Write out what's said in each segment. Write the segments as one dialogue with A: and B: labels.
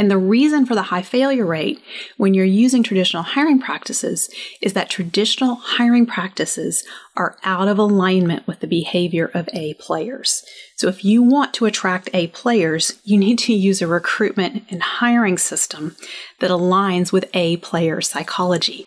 A: And the reason for the high failure rate when you're using traditional hiring practices is that traditional hiring practices are out of alignment with the behavior of A players. So if you want to attract A players, you need to use a recruitment and hiring system that aligns with A player psychology.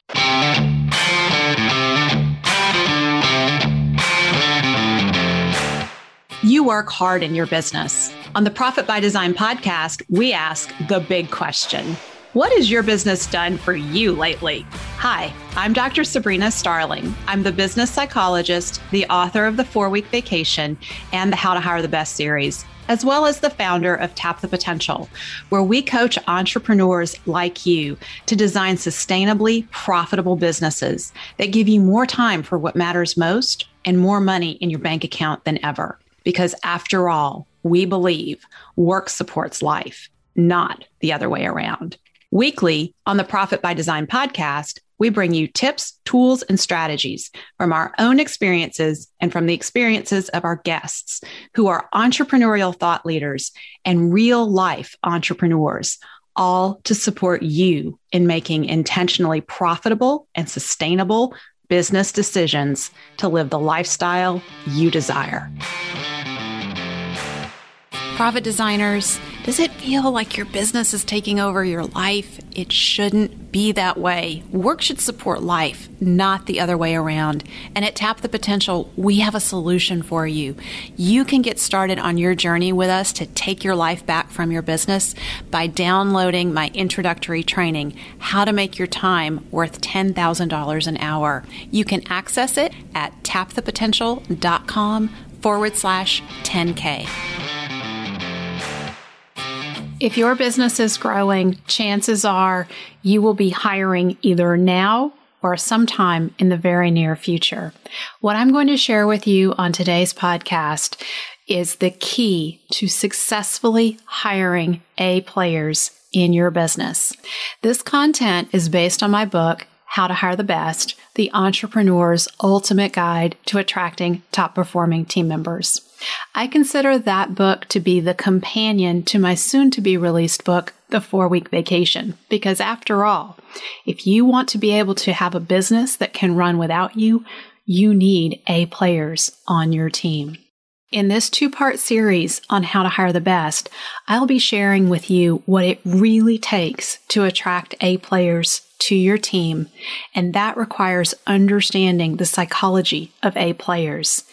A: You work hard in your business. On the Profit by Design podcast, we ask the big question What has your business done for you lately? Hi, I'm Dr. Sabrina Starling. I'm the business psychologist, the author of The Four Week Vacation and the How to Hire the Best series, as well as the founder of Tap the Potential, where we coach entrepreneurs like you to design sustainably profitable businesses that give you more time for what matters most and more money in your bank account than ever. Because after all, we believe work supports life, not the other way around. Weekly on the Profit by Design podcast, we bring you tips, tools, and strategies from our own experiences and from the experiences of our guests who are entrepreneurial thought leaders and real life entrepreneurs, all to support you in making intentionally profitable and sustainable business decisions to live the lifestyle you desire. Profit designers, does it feel like your business is taking over your life? It shouldn't be that way. Work should support life, not the other way around. And at Tap the Potential, we have a solution for you. You can get started on your journey with us to take your life back from your business by downloading my introductory training, How to Make Your Time Worth $10,000 an Hour. You can access it at tapthepotential.com forward slash 10K. If your business is growing, chances are you will be hiring either now or sometime in the very near future. What I'm going to share with you on today's podcast is the key to successfully hiring A players in your business. This content is based on my book, How to Hire the Best, the entrepreneur's ultimate guide to attracting top performing team members. I consider that book to be the companion to my soon to be released book, The Four Week Vacation, because after all, if you want to be able to have a business that can run without you, you need A players on your team. In this two part series on how to hire the best, I'll be sharing with you what it really takes to attract A players to your team, and that requires understanding the psychology of A players.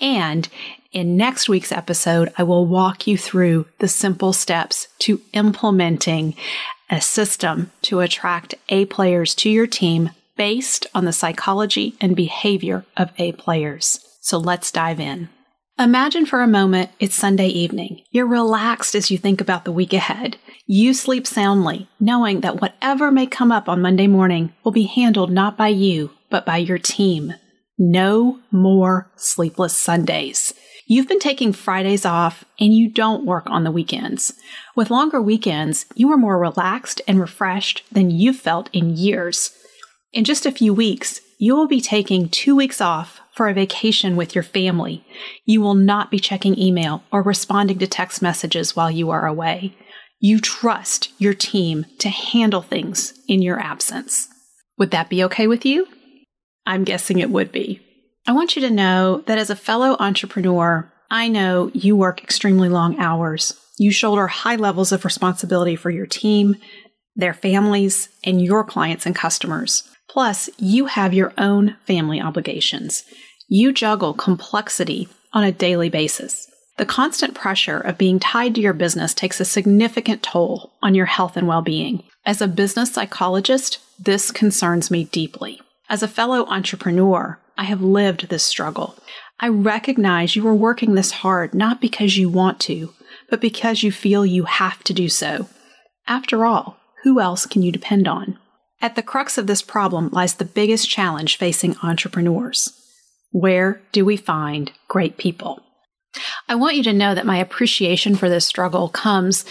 A: And in next week's episode, I will walk you through the simple steps to implementing a system to attract A players to your team based on the psychology and behavior of A players. So let's dive in. Imagine for a moment it's Sunday evening. You're relaxed as you think about the week ahead. You sleep soundly, knowing that whatever may come up on Monday morning will be handled not by you, but by your team. No more sleepless Sundays. You've been taking Fridays off and you don't work on the weekends. With longer weekends, you are more relaxed and refreshed than you've felt in years. In just a few weeks, you will be taking two weeks off for a vacation with your family. You will not be checking email or responding to text messages while you are away. You trust your team to handle things in your absence. Would that be okay with you? I'm guessing it would be. I want you to know that as a fellow entrepreneur, I know you work extremely long hours. You shoulder high levels of responsibility for your team, their families, and your clients and customers. Plus, you have your own family obligations. You juggle complexity on a daily basis. The constant pressure of being tied to your business takes a significant toll on your health and well being. As a business psychologist, this concerns me deeply. As a fellow entrepreneur, I have lived this struggle. I recognize you are working this hard not because you want to, but because you feel you have to do so. After all, who else can you depend on? At the crux of this problem lies the biggest challenge facing entrepreneurs. Where do we find great people? I want you to know that my appreciation for this struggle comes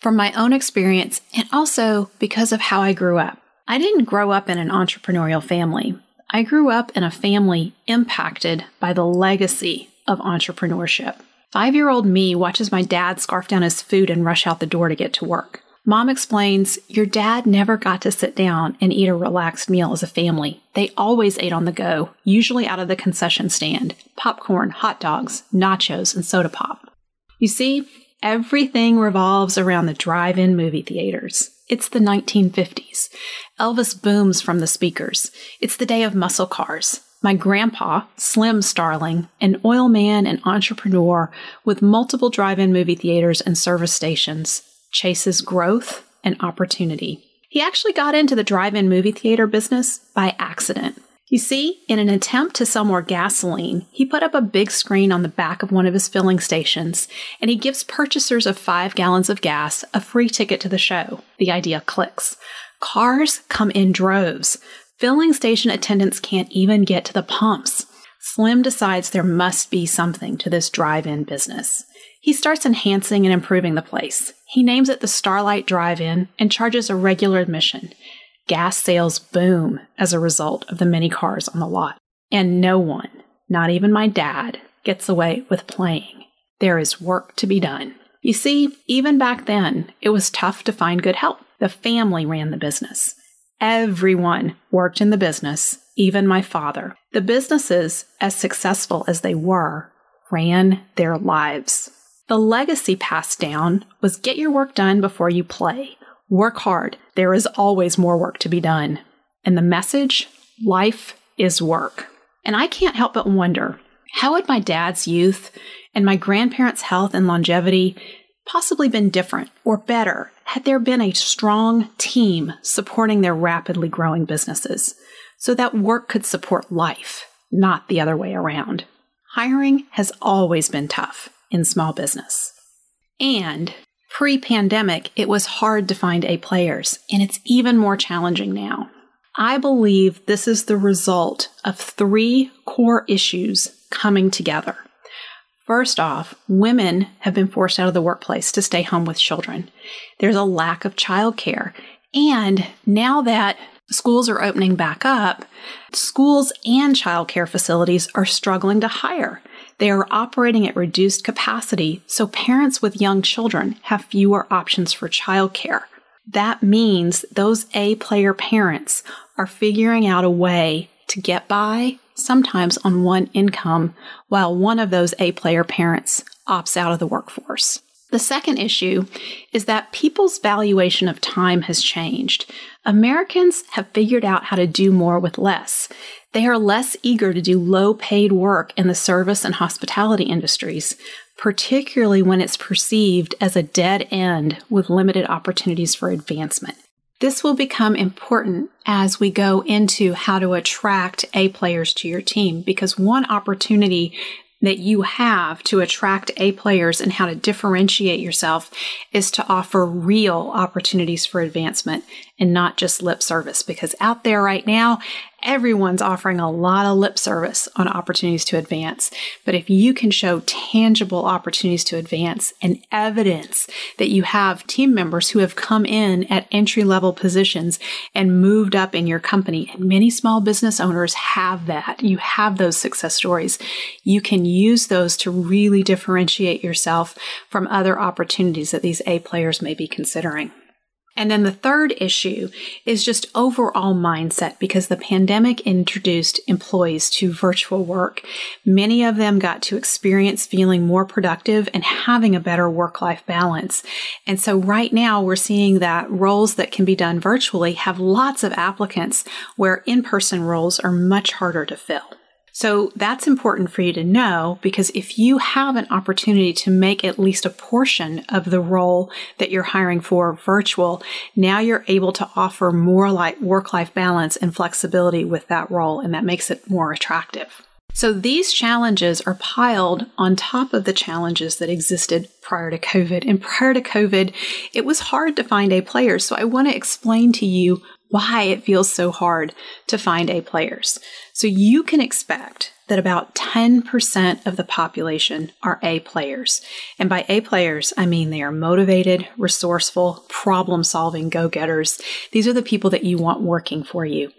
A: from my own experience and also because of how I grew up. I didn't grow up in an entrepreneurial family. I grew up in a family impacted by the legacy of entrepreneurship. Five year old me watches my dad scarf down his food and rush out the door to get to work. Mom explains, Your dad never got to sit down and eat a relaxed meal as a family. They always ate on the go, usually out of the concession stand popcorn, hot dogs, nachos, and soda pop. You see, everything revolves around the drive in movie theaters. It's the 1950s. Elvis booms from the speakers. It's the day of muscle cars. My grandpa, Slim Starling, an oil man and entrepreneur with multiple drive in movie theaters and service stations, chases growth and opportunity. He actually got into the drive in movie theater business by accident. You see, in an attempt to sell more gasoline, he put up a big screen on the back of one of his filling stations, and he gives purchasers of five gallons of gas a free ticket to the show. The idea clicks. Cars come in droves. Filling station attendants can't even get to the pumps. Slim decides there must be something to this drive in business. He starts enhancing and improving the place. He names it the Starlight Drive In and charges a regular admission. Gas sales boom as a result of the many cars on the lot. And no one, not even my dad, gets away with playing. There is work to be done. You see, even back then, it was tough to find good help. The family ran the business. Everyone worked in the business, even my father. The businesses, as successful as they were, ran their lives. The legacy passed down was get your work done before you play. Work hard. There is always more work to be done. And the message life is work. And I can't help but wonder how would my dad's youth and my grandparents' health and longevity possibly been different or better had there been a strong team supporting their rapidly growing businesses so that work could support life, not the other way around? Hiring has always been tough in small business. And pre pandemic, it was hard to find A players, and it's even more challenging now. I believe this is the result of three core issues coming together. First off, women have been forced out of the workplace to stay home with children. There's a lack of childcare. And now that schools are opening back up, schools and childcare facilities are struggling to hire. They are operating at reduced capacity, so parents with young children have fewer options for childcare. That means those A player parents are figuring out a way to get by, sometimes on one income, while one of those A player parents opts out of the workforce. The second issue is that people's valuation of time has changed. Americans have figured out how to do more with less. They are less eager to do low paid work in the service and hospitality industries, particularly when it's perceived as a dead end with limited opportunities for advancement. This will become important as we go into how to attract A players to your team because one opportunity that you have to attract A players and how to differentiate yourself is to offer real opportunities for advancement and not just lip service. Because out there right now, everyone's offering a lot of lip service on opportunities to advance. But if you can show tangible opportunities to advance and evidence that you have team members who have come in at entry level positions and moved up in your company, and many small business owners have that, you have those success stories, you can use those to really differentiate yourself from other opportunities that these A players may be considering. And then the third issue is just overall mindset because the pandemic introduced employees to virtual work. Many of them got to experience feeling more productive and having a better work life balance. And so right now we're seeing that roles that can be done virtually have lots of applicants where in person roles are much harder to fill. So that's important for you to know because if you have an opportunity to make at least a portion of the role that you're hiring for virtual, now you're able to offer more like work life balance and flexibility with that role, and that makes it more attractive. So these challenges are piled on top of the challenges that existed prior to COVID. And prior to COVID, it was hard to find A players. So I want to explain to you why it feels so hard to find A players. So you can expect that about 10% of the population are A players. And by A players, I mean they are motivated, resourceful, problem solving go getters. These are the people that you want working for you.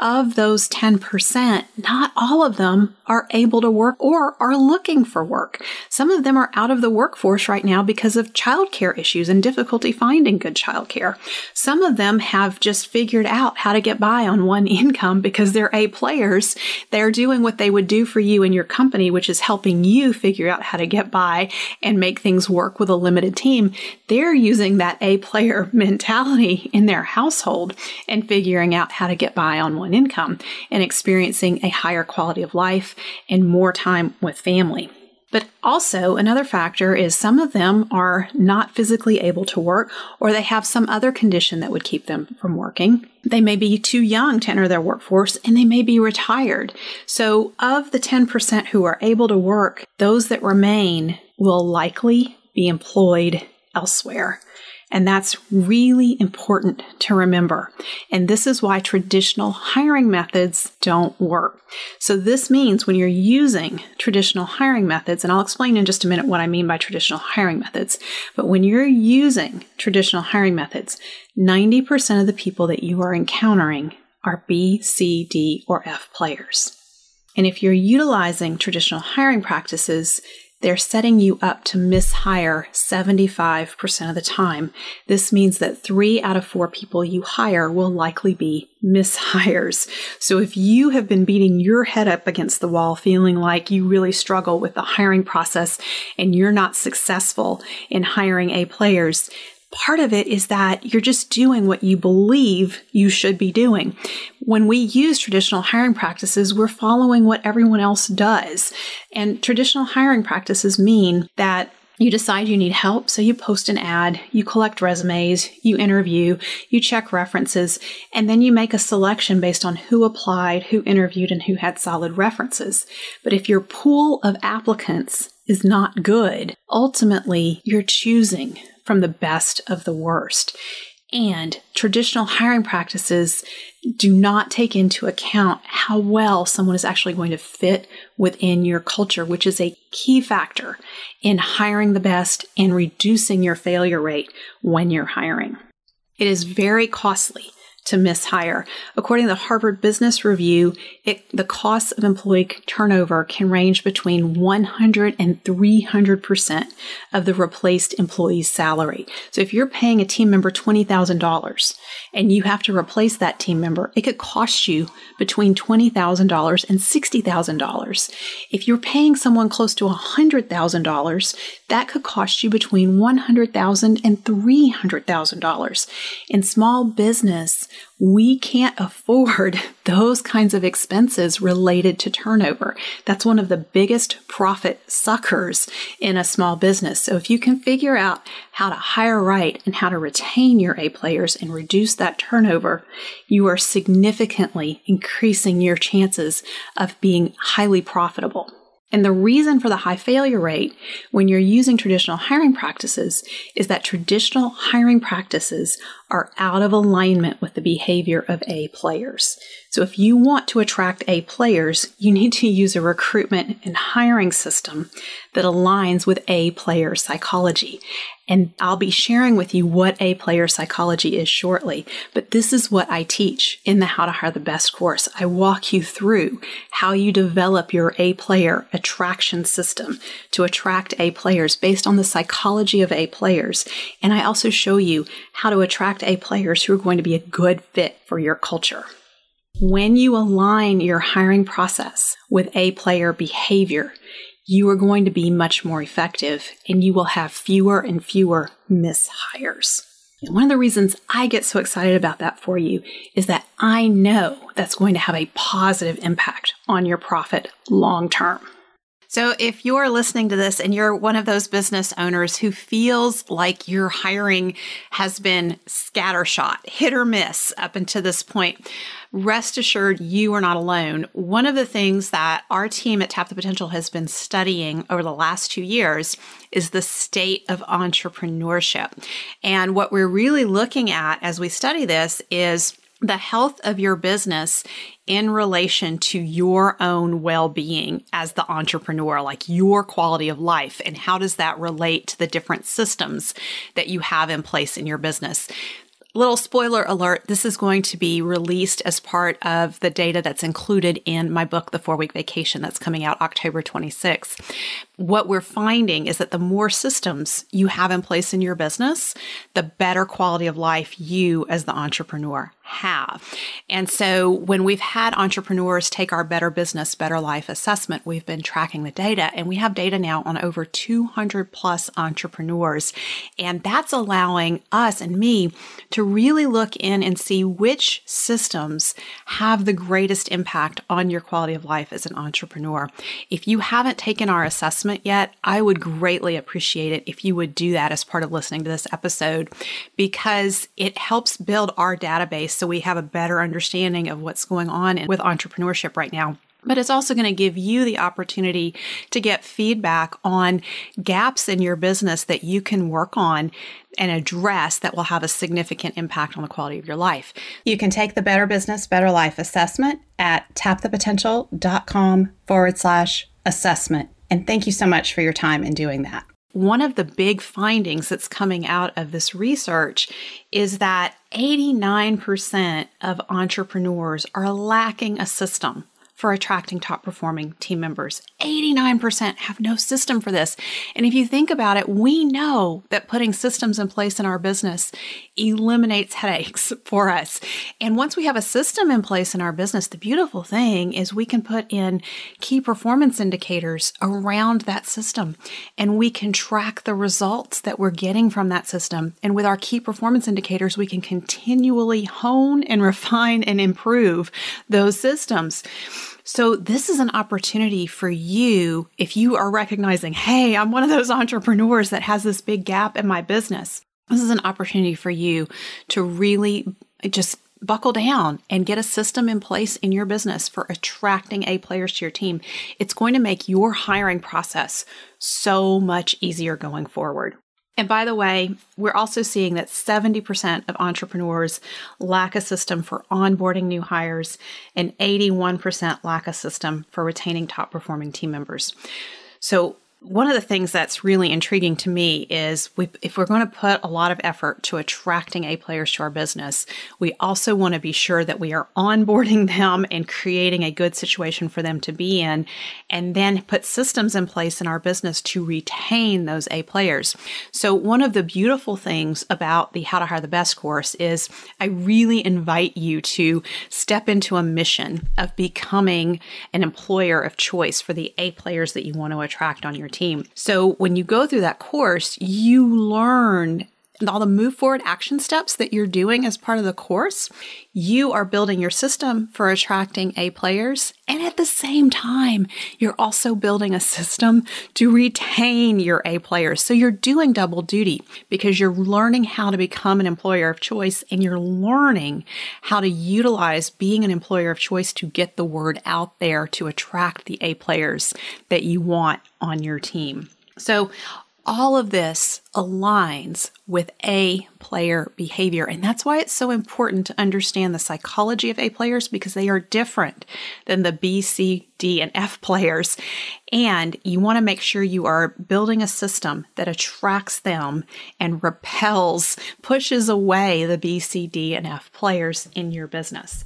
A: Of those 10%, not all of them are able to work or are looking for work. Some of them are out of the workforce right now because of childcare issues and difficulty finding good childcare. Some of them have just figured out how to get by on one income because they're A players. They're doing what they would do for you and your company, which is helping you figure out how to get by and make things work with a limited team. They're using that A player mentality in their household and figuring out how to get by on one income and experiencing a higher quality of life and more time with family. But also, another factor is some of them are not physically able to work or they have some other condition that would keep them from working. They may be too young to enter their workforce and they may be retired. So, of the 10% who are able to work, those that remain will likely be employed elsewhere. And that's really important to remember. And this is why traditional hiring methods don't work. So this means when you're using traditional hiring methods, and I'll explain in just a minute what I mean by traditional hiring methods, but when you're using traditional hiring methods, 90% of the people that you are encountering are B, C, D, or F players. And if you're utilizing traditional hiring practices, they're setting you up to mishire 75% of the time. This means that three out of four people you hire will likely be mishires. So if you have been beating your head up against the wall, feeling like you really struggle with the hiring process and you're not successful in hiring A players, part of it is that you're just doing what you believe you should be doing. When we use traditional hiring practices, we're following what everyone else does. And traditional hiring practices mean that you decide you need help, so you post an ad, you collect resumes, you interview, you check references, and then you make a selection based on who applied, who interviewed, and who had solid references. But if your pool of applicants is not good, ultimately you're choosing from the best of the worst. And traditional hiring practices do not take into account how well someone is actually going to fit within your culture, which is a key factor in hiring the best and reducing your failure rate when you're hiring. It is very costly to miss hire. According to the Harvard Business Review, it, the costs of employee turnover can range between 100 and 300% of the replaced employee's salary. So if you're paying a team member $20,000 and you have to replace that team member, it could cost you between $20,000 and $60,000. If you're paying someone close to $100,000, that could cost you between $100,000 and $300,000. In small business, we can't afford those kinds of expenses related to turnover. That's one of the biggest profit suckers in a small business. So if you can figure out how to hire right and how to retain your A players and reduce that turnover, you are significantly increasing your chances of being highly profitable. And the reason for the high failure rate when you're using traditional hiring practices is that traditional hiring practices are out of alignment with the behavior of A players. So if you want to attract A players, you need to use a recruitment and hiring system that aligns with A player psychology. And I'll be sharing with you what A player psychology is shortly. But this is what I teach in the How to Hire the Best course. I walk you through how you develop your A player attraction system to attract A players based on the psychology of A players. And I also show you how to attract A players who are going to be a good fit for your culture. When you align your hiring process with A player behavior, you are going to be much more effective and you will have fewer and fewer mishires. And one of the reasons I get so excited about that for you is that I know that's going to have a positive impact on your profit long term. So, if you're listening to this and you're one of those business owners who feels like your hiring has been scattershot, hit or miss up until this point, rest assured you are not alone. One of the things that our team at Tap the Potential has been studying over the last two years is the state of entrepreneurship. And what we're really looking at as we study this is the health of your business in relation to your own well being as the entrepreneur, like your quality of life, and how does that relate to the different systems that you have in place in your business? Little spoiler alert this is going to be released as part of the data that's included in my book, The Four Week Vacation, that's coming out October 26th. What we're finding is that the more systems you have in place in your business, the better quality of life you as the entrepreneur have. And so when we've had entrepreneurs take our Better Business, Better Life assessment, we've been tracking the data and we have data now on over 200 plus entrepreneurs. And that's allowing us and me to really look in and see which systems have the greatest impact on your quality of life as an entrepreneur. If you haven't taken our assessment yet, I would greatly appreciate it if you would do that as part of listening to this episode because it helps build our database so we have a better understanding of what's going on with entrepreneurship right now but it's also going to give you the opportunity to get feedback on gaps in your business that you can work on and address that will have a significant impact on the quality of your life. You can take the Better Business, Better Life assessment at tapthepotential.com forward slash assessment. And thank you so much for your time in doing that. One of the big findings that's coming out of this research is that 89% of entrepreneurs are lacking a system for attracting top performing team members. 89% have no system for this. And if you think about it, we know that putting systems in place in our business eliminates headaches for us. And once we have a system in place in our business, the beautiful thing is we can put in key performance indicators around that system and we can track the results that we're getting from that system. And with our key performance indicators, we can continually hone and refine and improve those systems. So, this is an opportunity for you if you are recognizing, hey, I'm one of those entrepreneurs that has this big gap in my business. This is an opportunity for you to really just buckle down and get a system in place in your business for attracting A players to your team. It's going to make your hiring process so much easier going forward. And by the way, we're also seeing that 70% of entrepreneurs lack a system for onboarding new hires, and 81% lack a system for retaining top performing team members. So, one of the things that's really intriguing to me is we, if we're going to put a lot of effort to attracting A players to our business, we also want to be sure that we are onboarding them and creating a good situation for them to be in, and then put systems in place in our business to retain those A players. So, one of the beautiful things about the How to Hire the Best course is I really invite you to step into a mission of becoming an employer of choice for the A players that you want to attract on your team. So when you go through that course, you learn all the move forward action steps that you're doing as part of the course, you are building your system for attracting A players. And at the same time, you're also building a system to retain your A players. So you're doing double duty because you're learning how to become an employer of choice and you're learning how to utilize being an employer of choice to get the word out there to attract the A players that you want on your team. So all of this aligns with A player behavior. And that's why it's so important to understand the psychology of A players because they are different than the B, C, D, and F players. And you want to make sure you are building a system that attracts them and repels, pushes away the B, C, D, and F players in your business.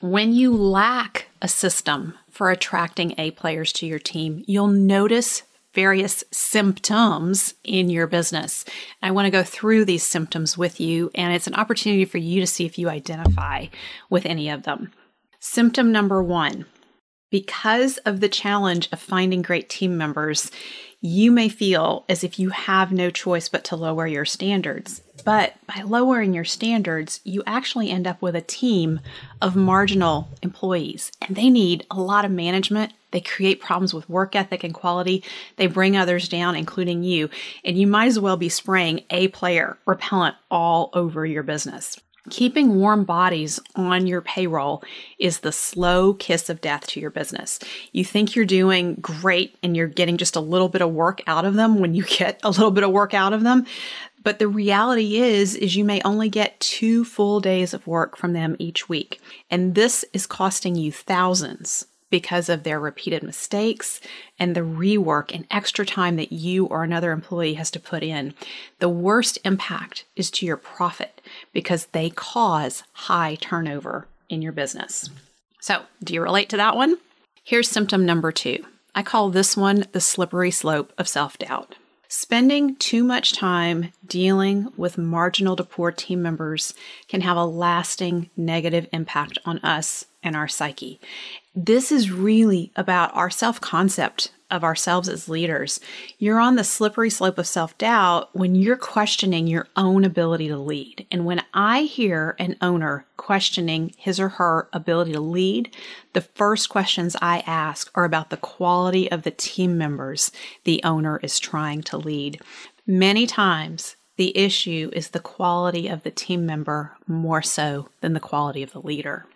A: When you lack a system for attracting A players to your team, you'll notice various symptoms in your business. I want to go through these symptoms with you, and it's an opportunity for you to see if you identify with any of them. Symptom number one because of the challenge of finding great team members, you may feel as if you have no choice but to lower your standards. But by lowering your standards, you actually end up with a team of marginal employees, and they need a lot of management. They create problems with work ethic and quality. They bring others down, including you. And you might as well be spraying A player repellent all over your business. Keeping warm bodies on your payroll is the slow kiss of death to your business. You think you're doing great and you're getting just a little bit of work out of them when you get a little bit of work out of them. But the reality is is you may only get 2 full days of work from them each week. And this is costing you thousands because of their repeated mistakes and the rework and extra time that you or another employee has to put in. The worst impact is to your profit because they cause high turnover in your business. So, do you relate to that one? Here's symptom number two. I call this one the slippery slope of self doubt. Spending too much time dealing with marginal to poor team members can have a lasting negative impact on us and our psyche. This is really about our self concept of ourselves as leaders. You're on the slippery slope of self doubt when you're questioning your own ability to lead. And when I hear an owner questioning his or her ability to lead, the first questions I ask are about the quality of the team members the owner is trying to lead. Many times, the issue is the quality of the team member more so than the quality of the leader.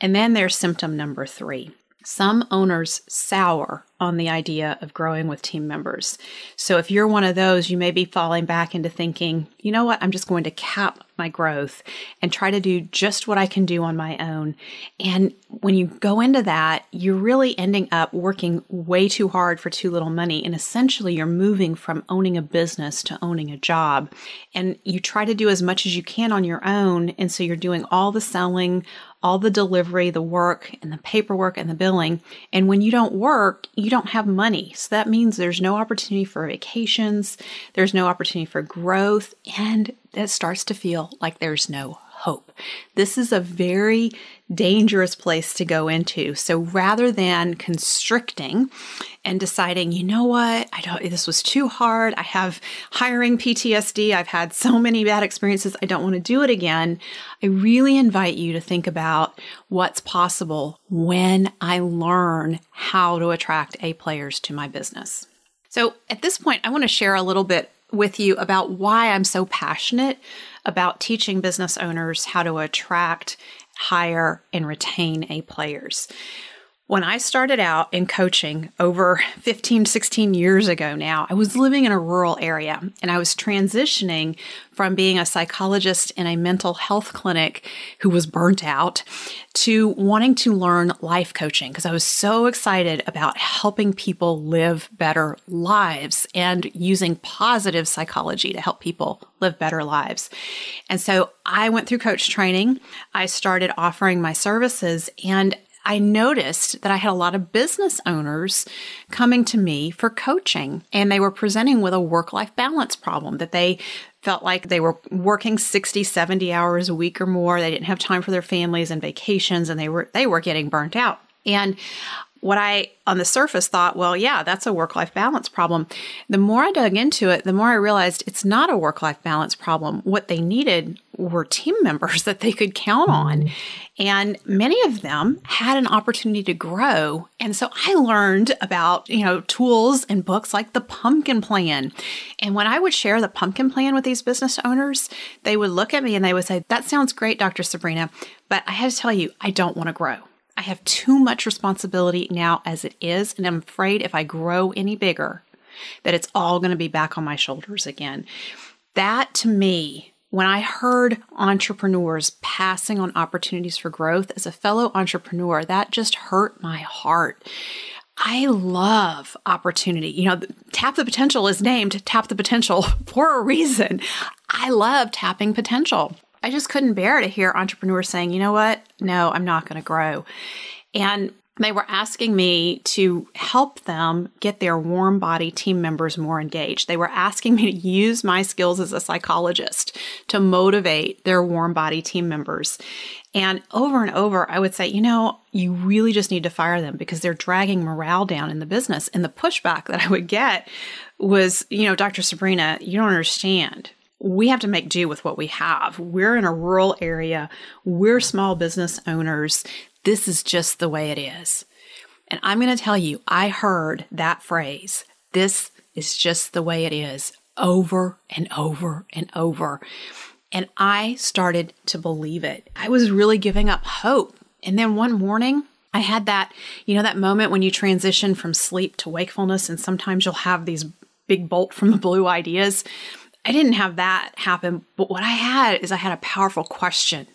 A: And then there's symptom number three some owners sour on the idea of growing with team members. So if you're one of those, you may be falling back into thinking, you know what, I'm just going to cap my growth and try to do just what I can do on my own. And when you go into that, you're really ending up working way too hard for too little money. And essentially, you're moving from owning a business to owning a job. And you try to do as much as you can on your own. And so you're doing all the selling, all the delivery, the work, and the paperwork and the billing. And when you don't work, you don't have money. So that means there's no opportunity for vacations, there's no opportunity for growth, and it starts to feel like there's no hope. This is a very dangerous place to go into. So rather than constricting and deciding, you know what, I don't this was too hard. I have hiring PTSD. I've had so many bad experiences. I don't want to do it again. I really invite you to think about what's possible when I learn how to attract A players to my business. So at this point, I want to share a little bit with you about why I'm so passionate about teaching business owners how to attract, hire, and retain A players. When I started out in coaching over 15, 16 years ago now, I was living in a rural area and I was transitioning from being a psychologist in a mental health clinic who was burnt out to wanting to learn life coaching because I was so excited about helping people live better lives and using positive psychology to help people live better lives. And so I went through coach training. I started offering my services and I noticed that I had a lot of business owners coming to me for coaching and they were presenting with a work life balance problem that they felt like they were working 60 70 hours a week or more. They didn't have time for their families and vacations and they were they were getting burnt out. And what I, on the surface, thought, well, yeah, that's a work life balance problem. The more I dug into it, the more I realized it's not a work life balance problem. What they needed were team members that they could count mm-hmm. on. And many of them had an opportunity to grow. And so I learned about, you know, tools and books like the pumpkin plan. And when I would share the pumpkin plan with these business owners, they would look at me and they would say, that sounds great, Dr. Sabrina, but I had to tell you, I don't want to grow. I have too much responsibility now as it is, and I'm afraid if I grow any bigger, that it's all going to be back on my shoulders again. That to me, when I heard entrepreneurs passing on opportunities for growth as a fellow entrepreneur, that just hurt my heart. I love opportunity. You know, Tap the Potential is named Tap the Potential for a reason. I love tapping potential. I just couldn't bear to hear entrepreneurs saying, you know what? No, I'm not going to grow. And they were asking me to help them get their warm body team members more engaged. They were asking me to use my skills as a psychologist to motivate their warm body team members. And over and over, I would say, you know, you really just need to fire them because they're dragging morale down in the business. And the pushback that I would get was, you know, Dr. Sabrina, you don't understand we have to make do with what we have. We're in a rural area, we're small business owners. This is just the way it is. And I'm going to tell you, I heard that phrase, this is just the way it is, over and over and over. And I started to believe it. I was really giving up hope. And then one morning, I had that, you know, that moment when you transition from sleep to wakefulness, and sometimes you'll have these big bolt from the blue ideas. I didn't have that happen, but what I had is I had a powerful question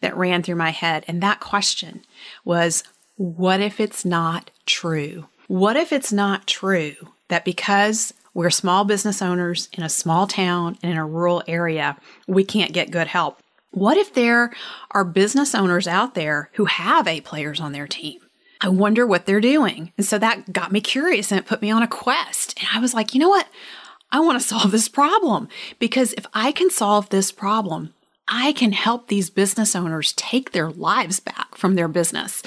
A: that ran through my head. And that question was, what if it's not true? What if it's not true that because we're small business owners in a small town and in a rural area, we can't get good help? What if there are business owners out there who have A players on their team? I wonder what they're doing. And so that got me curious and it put me on a quest. And I was like, you know what? I want to solve this problem because if I can solve this problem, I can help these business owners take their lives back from their business.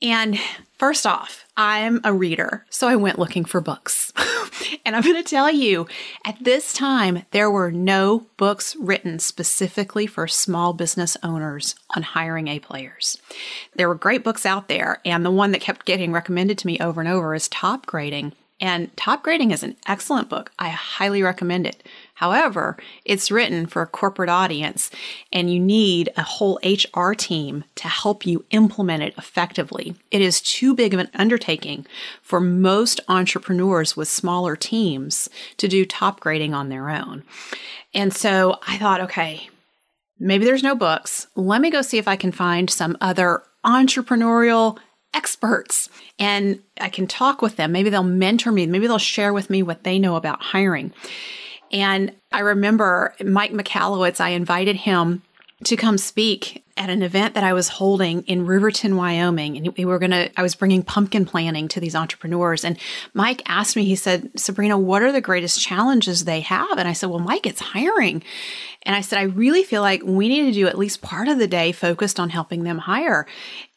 A: And first off, I'm a reader, so I went looking for books. and I'm going to tell you, at this time, there were no books written specifically for small business owners on hiring A players. There were great books out there, and the one that kept getting recommended to me over and over is Top Grading. And Top Grading is an excellent book. I highly recommend it. However, it's written for a corporate audience and you need a whole HR team to help you implement it effectively. It is too big of an undertaking for most entrepreneurs with smaller teams to do top grading on their own. And so I thought, okay, maybe there's no books. Let me go see if I can find some other entrepreneurial experts and I can talk with them. Maybe they'll mentor me. Maybe they'll share with me what they know about hiring. And I remember Mike Michalowicz, I invited him to come speak at an event that I was holding in Riverton, Wyoming. And we were going to, I was bringing pumpkin planting to these entrepreneurs. And Mike asked me, he said, Sabrina, what are the greatest challenges they have? And I said, well, Mike, it's hiring. And I said, I really feel like we need to do at least part of the day focused on helping them hire.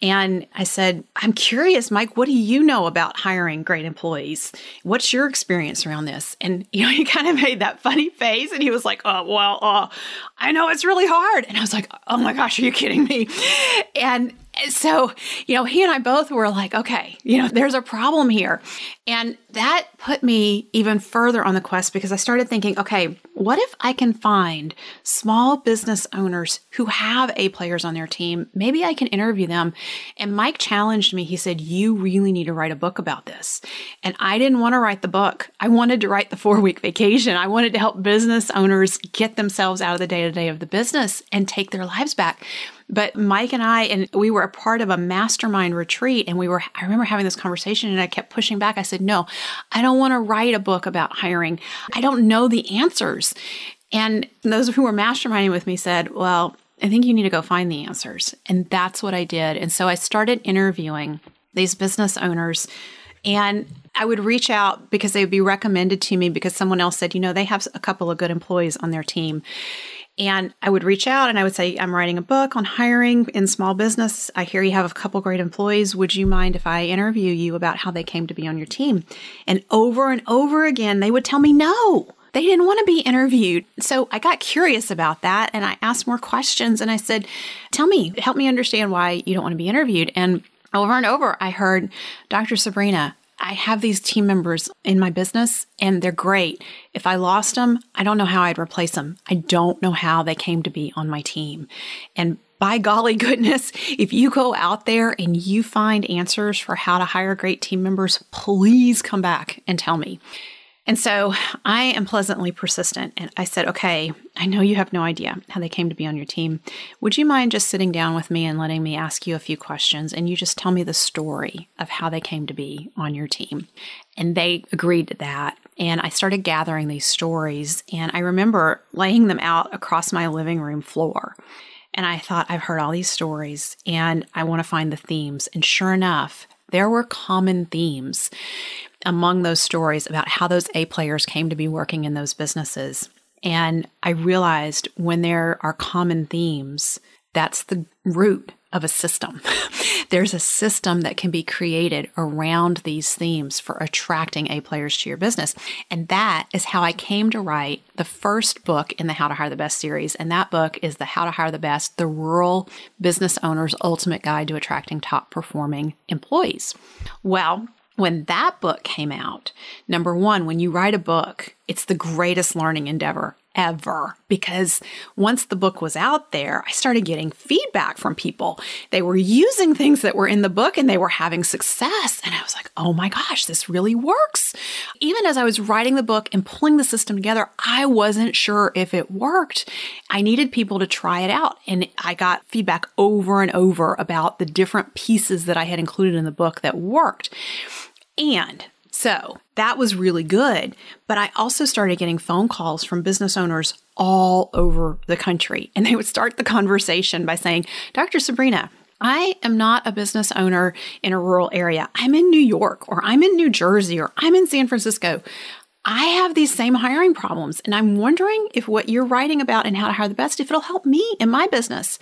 A: And I said, I'm curious, Mike, what do you know about hiring great employees? What's your experience around this? And, you know, he kind of made that funny face and he was like, oh, well, uh, I know it's really hard. And I was like, oh my gosh, are you kidding me? And so, you know, he and I both were like, okay, you know, there's a problem here. And that put me even further on the quest because I started thinking, okay, what if I can find small business owners who have A players on their team? Maybe I can interview them. And Mike challenged me. He said, You really need to write a book about this. And I didn't want to write the book. I wanted to write the four week vacation. I wanted to help business owners get themselves out of the day to day of the business and take their lives back. But Mike and I, and we were a part of a mastermind retreat, and we were, I remember having this conversation, and I kept pushing back. I said, No, I don't want to write a book about hiring. I don't know the answers. And those who were masterminding with me said, Well, I think you need to go find the answers. And that's what I did. And so I started interviewing these business owners. And I would reach out because they would be recommended to me because someone else said, you know, they have a couple of good employees on their team. And I would reach out and I would say, I'm writing a book on hiring in small business. I hear you have a couple great employees. Would you mind if I interview you about how they came to be on your team? And over and over again, they would tell me no. They didn't want to be interviewed. So I got curious about that and I asked more questions and I said, Tell me, help me understand why you don't want to be interviewed. And over and over, I heard, Dr. Sabrina, I have these team members in my business and they're great. If I lost them, I don't know how I'd replace them. I don't know how they came to be on my team. And by golly goodness, if you go out there and you find answers for how to hire great team members, please come back and tell me. And so I am pleasantly persistent. And I said, okay, I know you have no idea how they came to be on your team. Would you mind just sitting down with me and letting me ask you a few questions and you just tell me the story of how they came to be on your team? And they agreed to that. And I started gathering these stories. And I remember laying them out across my living room floor. And I thought, I've heard all these stories and I want to find the themes. And sure enough, there were common themes among those stories about how those A players came to be working in those businesses. And I realized when there are common themes, that's the root of a system. There's a system that can be created around these themes for attracting A players to your business. And that is how I came to write the first book in the How to Hire the Best series. And that book is the How to Hire the Best, the Rural Business Owner's Ultimate Guide to Attracting Top Performing Employees. Well, when that book came out, number one, when you write a book, it's the greatest learning endeavor ever because once the book was out there, I started getting feedback from people. They were using things that were in the book and they were having success. And I was like, oh my gosh, this really works. Even as I was writing the book and pulling the system together, I wasn't sure if it worked. I needed people to try it out. And I got feedback over and over about the different pieces that I had included in the book that worked. And so that was really good. But I also started getting phone calls from business owners all over the country. And they would start the conversation by saying, Dr. Sabrina, I am not a business owner in a rural area. I'm in New York or I'm in New Jersey or I'm in San Francisco. I have these same hiring problems and I'm wondering if what you're writing about and how to hire the best if it'll help me in my business.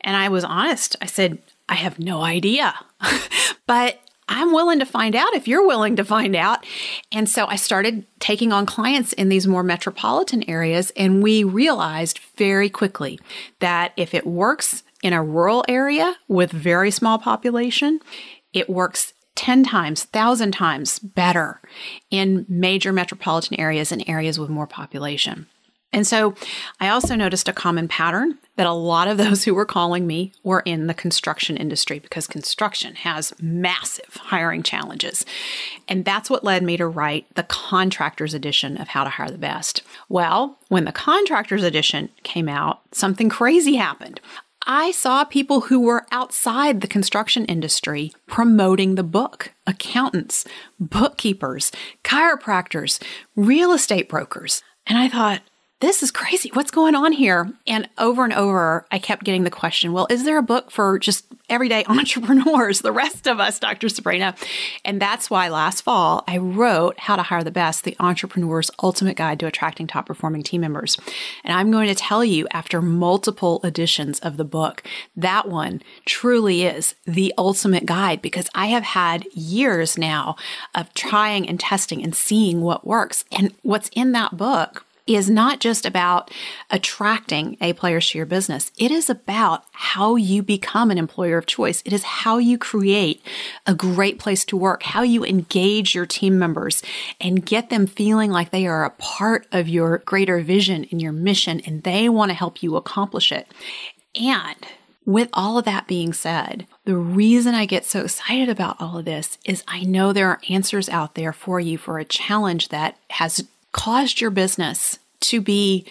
A: And I was honest. I said, I have no idea. but I'm willing to find out if you're willing to find out. And so I started taking on clients in these more metropolitan areas. And we realized very quickly that if it works in a rural area with very small population, it works 10 times, 1,000 times better in major metropolitan areas and areas with more population. And so I also noticed a common pattern that a lot of those who were calling me were in the construction industry because construction has massive hiring challenges. And that's what led me to write the contractors edition of How to Hire the Best. Well, when the contractors edition came out, something crazy happened. I saw people who were outside the construction industry promoting the book accountants, bookkeepers, chiropractors, real estate brokers. And I thought, this is crazy. What's going on here? And over and over, I kept getting the question, well, is there a book for just everyday entrepreneurs, the rest of us, Dr. Sabrina? And that's why last fall I wrote How to Hire the Best, the entrepreneur's ultimate guide to attracting top performing team members. And I'm going to tell you after multiple editions of the book, that one truly is the ultimate guide because I have had years now of trying and testing and seeing what works. And what's in that book is not just about attracting A players to your business. It is about how you become an employer of choice. It is how you create a great place to work, how you engage your team members and get them feeling like they are a part of your greater vision and your mission and they want to help you accomplish it. And with all of that being said, the reason I get so excited about all of this is I know there are answers out there for you for a challenge that has caused your business to be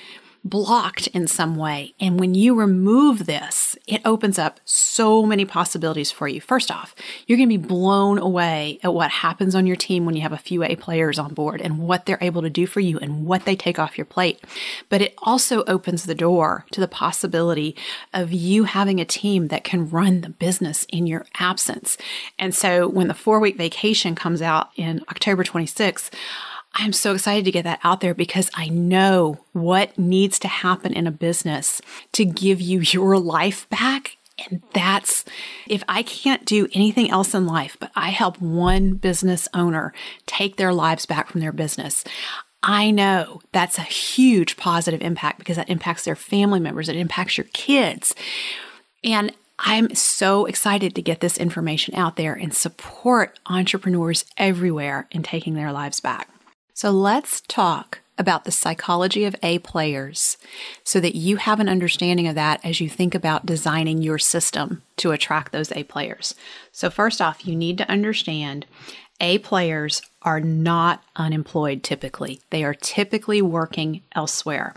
A: blocked in some way. And when you remove this, it opens up so many possibilities for you. First off, you're going to be blown away at what happens on your team when you have a few A players on board and what they're able to do for you and what they take off your plate. But it also opens the door to the possibility of you having a team that can run the business in your absence. And so when the four week vacation comes out in October 26th, I'm so excited to get that out there because I know what needs to happen in a business to give you your life back. And that's if I can't do anything else in life, but I help one business owner take their lives back from their business. I know that's a huge positive impact because that impacts their family members, it impacts your kids. And I'm so excited to get this information out there and support entrepreneurs everywhere in taking their lives back. So let's talk about the psychology of A players so that you have an understanding of that as you think about designing your system to attract those A players. So, first off, you need to understand A players are not unemployed typically, they are typically working elsewhere.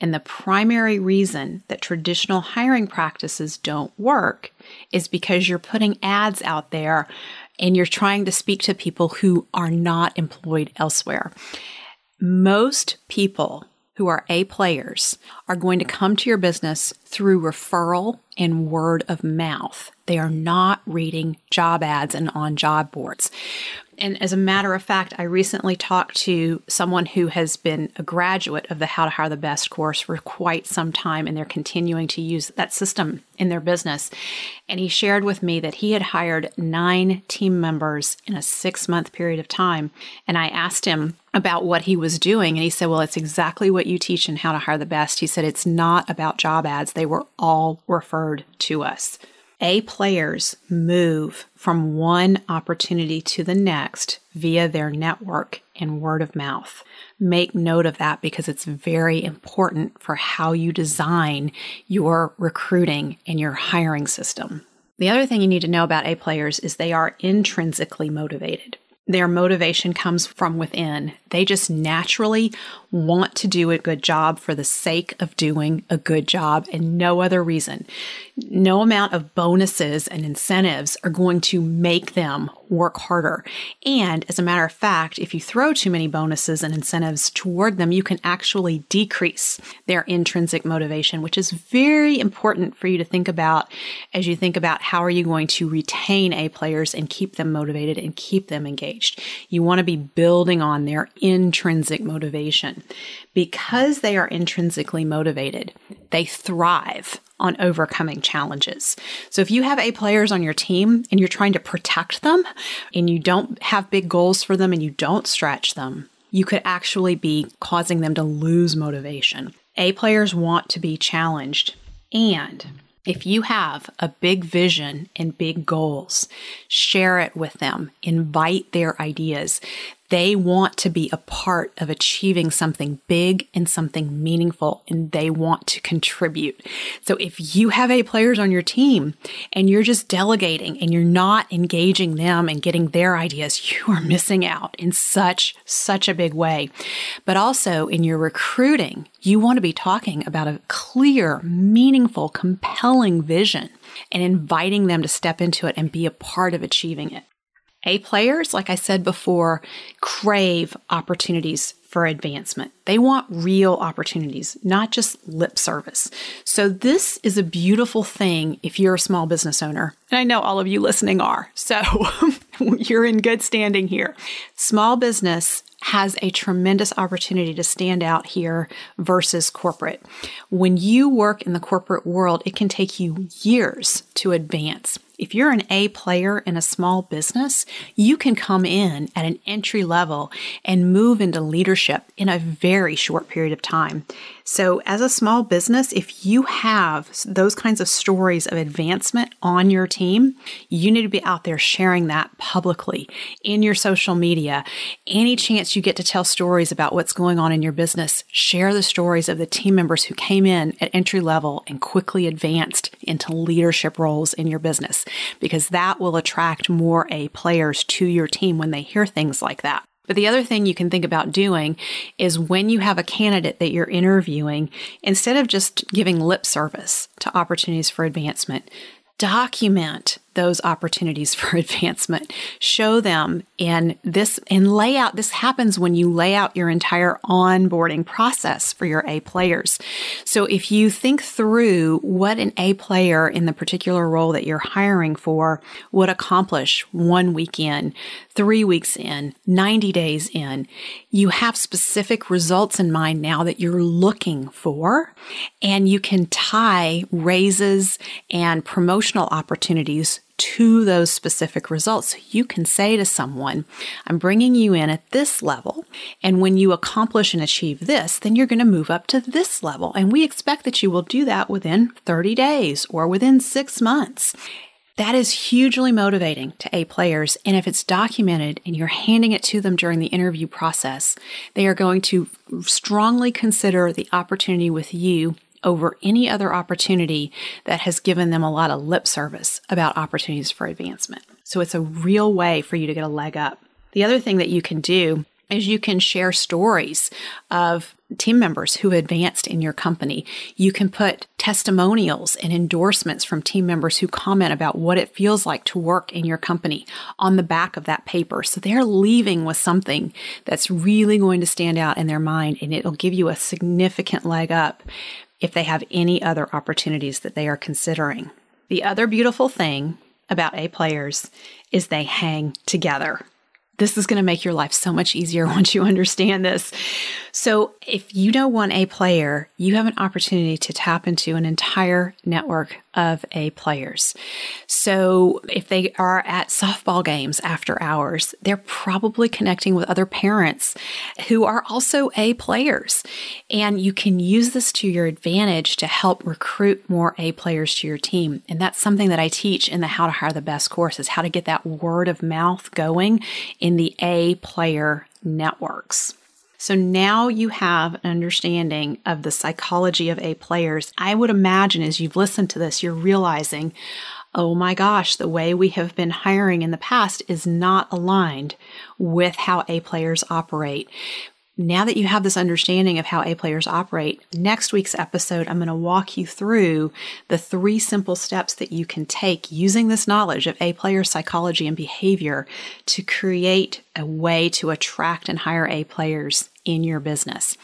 A: And the primary reason that traditional hiring practices don't work is because you're putting ads out there and you're trying to speak to people who are not employed elsewhere. Most people who are A players are going to come to your business through referral and word of mouth. They are not reading job ads and on job boards. And as a matter of fact, I recently talked to someone who has been a graduate of the How to Hire the Best course for quite some time, and they're continuing to use that system in their business. And he shared with me that he had hired nine team members in a six month period of time. And I asked him about what he was doing, and he said, Well, it's exactly what you teach in How to Hire the Best. He said, It's not about job ads, they were all referred to us. A players move from one opportunity to the next via their network and word of mouth. Make note of that because it's very important for how you design your recruiting and your hiring system. The other thing you need to know about A players is they are intrinsically motivated. Their motivation comes from within. They just naturally want to do a good job for the sake of doing a good job and no other reason. No amount of bonuses and incentives are going to make them work harder. And as a matter of fact, if you throw too many bonuses and incentives toward them, you can actually decrease their intrinsic motivation, which is very important for you to think about as you think about how are you going to retain A players and keep them motivated and keep them engaged. You want to be building on their intrinsic motivation. Because they are intrinsically motivated, they thrive on overcoming challenges. So if you have A players on your team and you're trying to protect them and you don't have big goals for them and you don't stretch them, you could actually be causing them to lose motivation. A players want to be challenged and if you have a big vision and big goals, share it with them, invite their ideas. They want to be a part of achieving something big and something meaningful, and they want to contribute. So if you have A players on your team and you're just delegating and you're not engaging them and getting their ideas, you are missing out in such, such a big way. But also in your recruiting, you want to be talking about a clear, meaningful, compelling vision and inviting them to step into it and be a part of achieving it. A players, like I said before, crave opportunities for advancement. They want real opportunities, not just lip service. So, this is a beautiful thing if you're a small business owner. And I know all of you listening are. So, you're in good standing here. Small business has a tremendous opportunity to stand out here versus corporate. When you work in the corporate world, it can take you years to advance. If you're an A player in a small business, you can come in at an entry level and move into leadership in a very short period of time. So, as a small business, if you have those kinds of stories of advancement on your team, you need to be out there sharing that publicly in your social media. Any chance you get to tell stories about what's going on in your business, share the stories of the team members who came in at entry level and quickly advanced into leadership roles in your business, because that will attract more A players to your team when they hear things like that. But the other thing you can think about doing is when you have a candidate that you're interviewing, instead of just giving lip service to opportunities for advancement, document those opportunities for advancement. Show them and this and layout. This happens when you lay out your entire onboarding process for your A players. So if you think through what an A player in the particular role that you're hiring for would accomplish one week in, three weeks in, 90 days in, you have specific results in mind now that you're looking for and you can tie raises and promotional opportunities to those specific results. So You can say to someone, I'm bringing you in at this level. And when you accomplish and achieve this, then you're going to move up to this level. And we expect that you will do that within 30 days or within six months. That is hugely motivating to A players. And if it's documented and you're handing it to them during the interview process, they are going to strongly consider the opportunity with you over any other opportunity that has given them a lot of lip service about opportunities for advancement. So it's a real way for you to get a leg up. The other thing that you can do is you can share stories of team members who advanced in your company. You can put testimonials and endorsements from team members who comment about what it feels like to work in your company on the back of that paper. So they're leaving with something that's really going to stand out in their mind and it'll give you a significant leg up if they have any other opportunities that they are considering. The other beautiful thing about A players is they hang together. This is going to make your life so much easier once you understand this. So, if you know one A player, you have an opportunity to tap into an entire network of A players. So, if they are at softball games after hours, they're probably connecting with other parents who are also A players. And you can use this to your advantage to help recruit more A players to your team. And that's something that I teach in the How to Hire the Best course is how to get that word of mouth going in the A player networks. So now you have an understanding of the psychology of A players. I would imagine as you've listened to this, you're realizing, oh my gosh, the way we have been hiring in the past is not aligned with how A players operate now that you have this understanding of how A players operate, next week's episode, I'm going to walk you through the three simple steps that you can take using this knowledge of A player psychology and behavior to create a way to attract and hire A players in your business.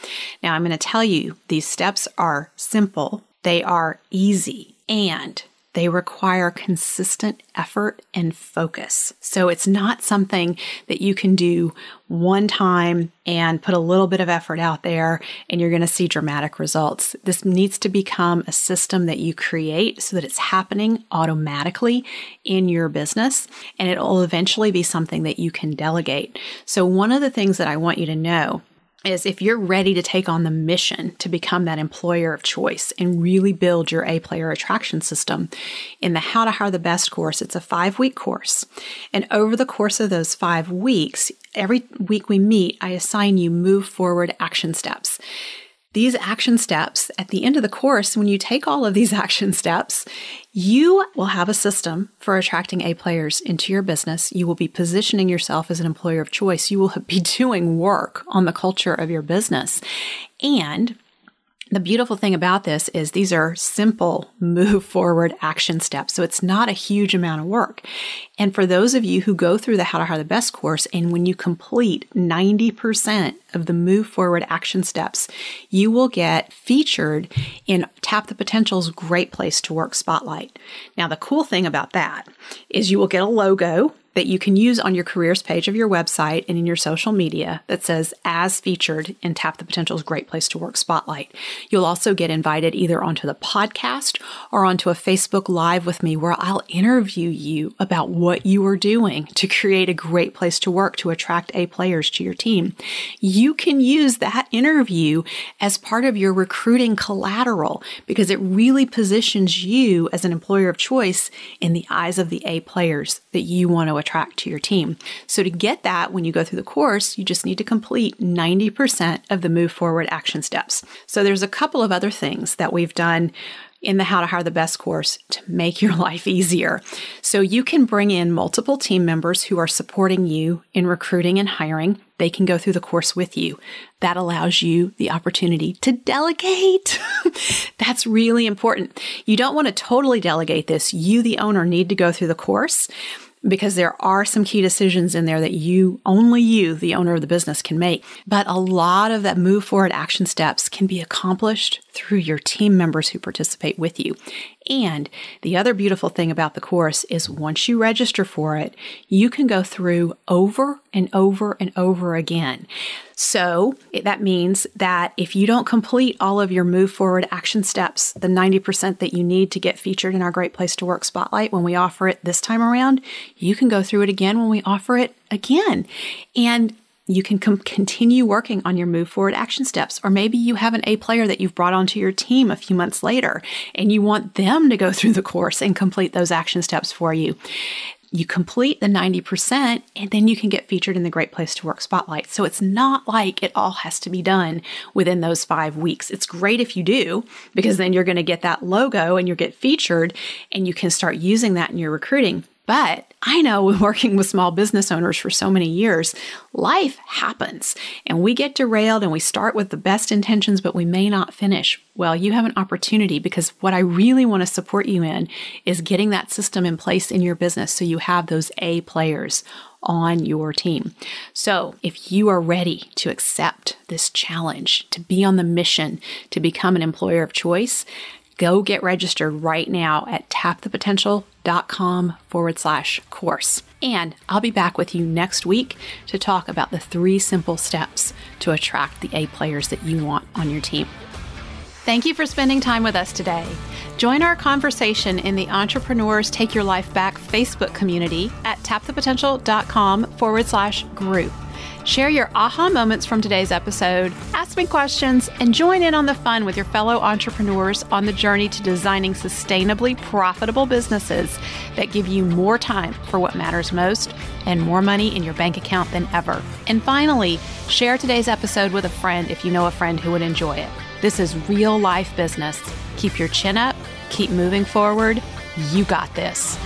A: Now, I'm going to tell you these steps are simple, they are easy, and they require consistent effort and focus. So it's not something that you can do one time and put a little bit of effort out there and you're going to see dramatic results. This needs to become a system that you create so that it's happening automatically in your business and it'll eventually be something that you can delegate. So one of the things that I want you to know is if you're ready to take on the mission to become that employer of choice and really build your A player attraction system in the How to Hire the Best course, it's a five week course. And over the course of those five weeks, every week we meet, I assign you move forward action steps. These action steps at the end of the course, when you take all of these action steps, you will have a system for attracting A players into your business. You will be positioning yourself as an employer of choice. You will be doing work on the culture of your business. And the beautiful thing about this is these are simple move forward action steps. So it's not a huge amount of work. And for those of you who go through the How to Hire the Best course, and when you complete 90% of the move forward action steps, you will get featured in Tap the Potential's Great Place to Work Spotlight. Now, the cool thing about that is you will get a logo that you can use on your careers page of your website and in your social media that says as featured in Tap the Potential's Great Place to Work Spotlight. You'll also get invited either onto the podcast or onto a Facebook Live with me where I'll interview you about what you are doing to create a great place to work to attract A players to your team. You can use that interview as part of your recruiting collateral because it really positions you as an employer of choice in the eyes of the A players that you want to attract to your team. So to get that, when you go through the course, you just need to complete 90% of the move forward action steps. So there's a couple of other things that we've done in the How to Hire the Best course to make your life easier. So you can bring in multiple team members who are supporting you in recruiting and hiring. They can go through the course with you. That allows you the opportunity to delegate. That's really important. You don't want to totally delegate this. You, the owner, need to go through the course because there are some key decisions in there that you, only you, the owner of the business, can make. But a lot of that move forward action steps can be accomplished through your team members who participate with you. And the other beautiful thing about the course is once you register for it, you can go through over and over and over again. So that means that if you don't complete all of your move forward action steps, the 90% that you need to get featured in our Great Place to Work Spotlight when we offer it this time around, you can go through it again when we offer it again. And you can com- continue working on your move forward action steps. Or maybe you have an A player that you've brought onto your team a few months later and you want them to go through the course and complete those action steps for you. You complete the 90% and then you can get featured in the Great Place to Work Spotlight. So it's not like it all has to be done within those five weeks. It's great if you do, because then you're going to get that logo and you'll get featured and you can start using that in your recruiting. But I know working with small business owners for so many years, life happens and we get derailed and we start with the best intentions, but we may not finish. Well, you have an opportunity because what I really want to support you in is getting that system in place in your business so you have those A players on your team. So, if you are ready to accept this challenge, to be on the mission to become an employer of choice, go get registered right now at tapthepotential.com com forward slash course. And I'll be back with you next week to talk about the three simple steps to attract the A players that you want on your team. Thank you for spending time with us today. Join our conversation in the Entrepreneurs Take Your Life Back Facebook community at tapthepotential.com forward slash group. Share your aha moments from today's episode, ask me questions, and join in on the fun with your fellow entrepreneurs on the journey to designing sustainably profitable businesses that give you more time for what matters most and more money in your bank account than ever. And finally, share today's episode with a friend if you know a friend who would enjoy it. This is real life business. Keep your chin up, keep moving forward. You got this.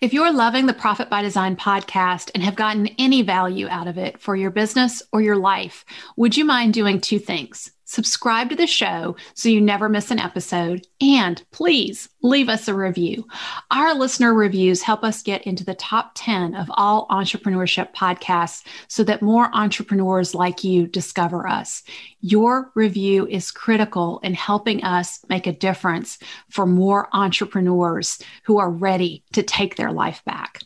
A: If you're loving the Profit by Design podcast and have gotten any value out of it for your business or your life, would you mind doing two things? Subscribe to the show so you never miss an episode, and please leave us a review. Our listener reviews help us get into the top 10 of all entrepreneurship podcasts so that more entrepreneurs like you discover us. Your review is critical in helping us make a difference for more entrepreneurs who are ready to take their life back.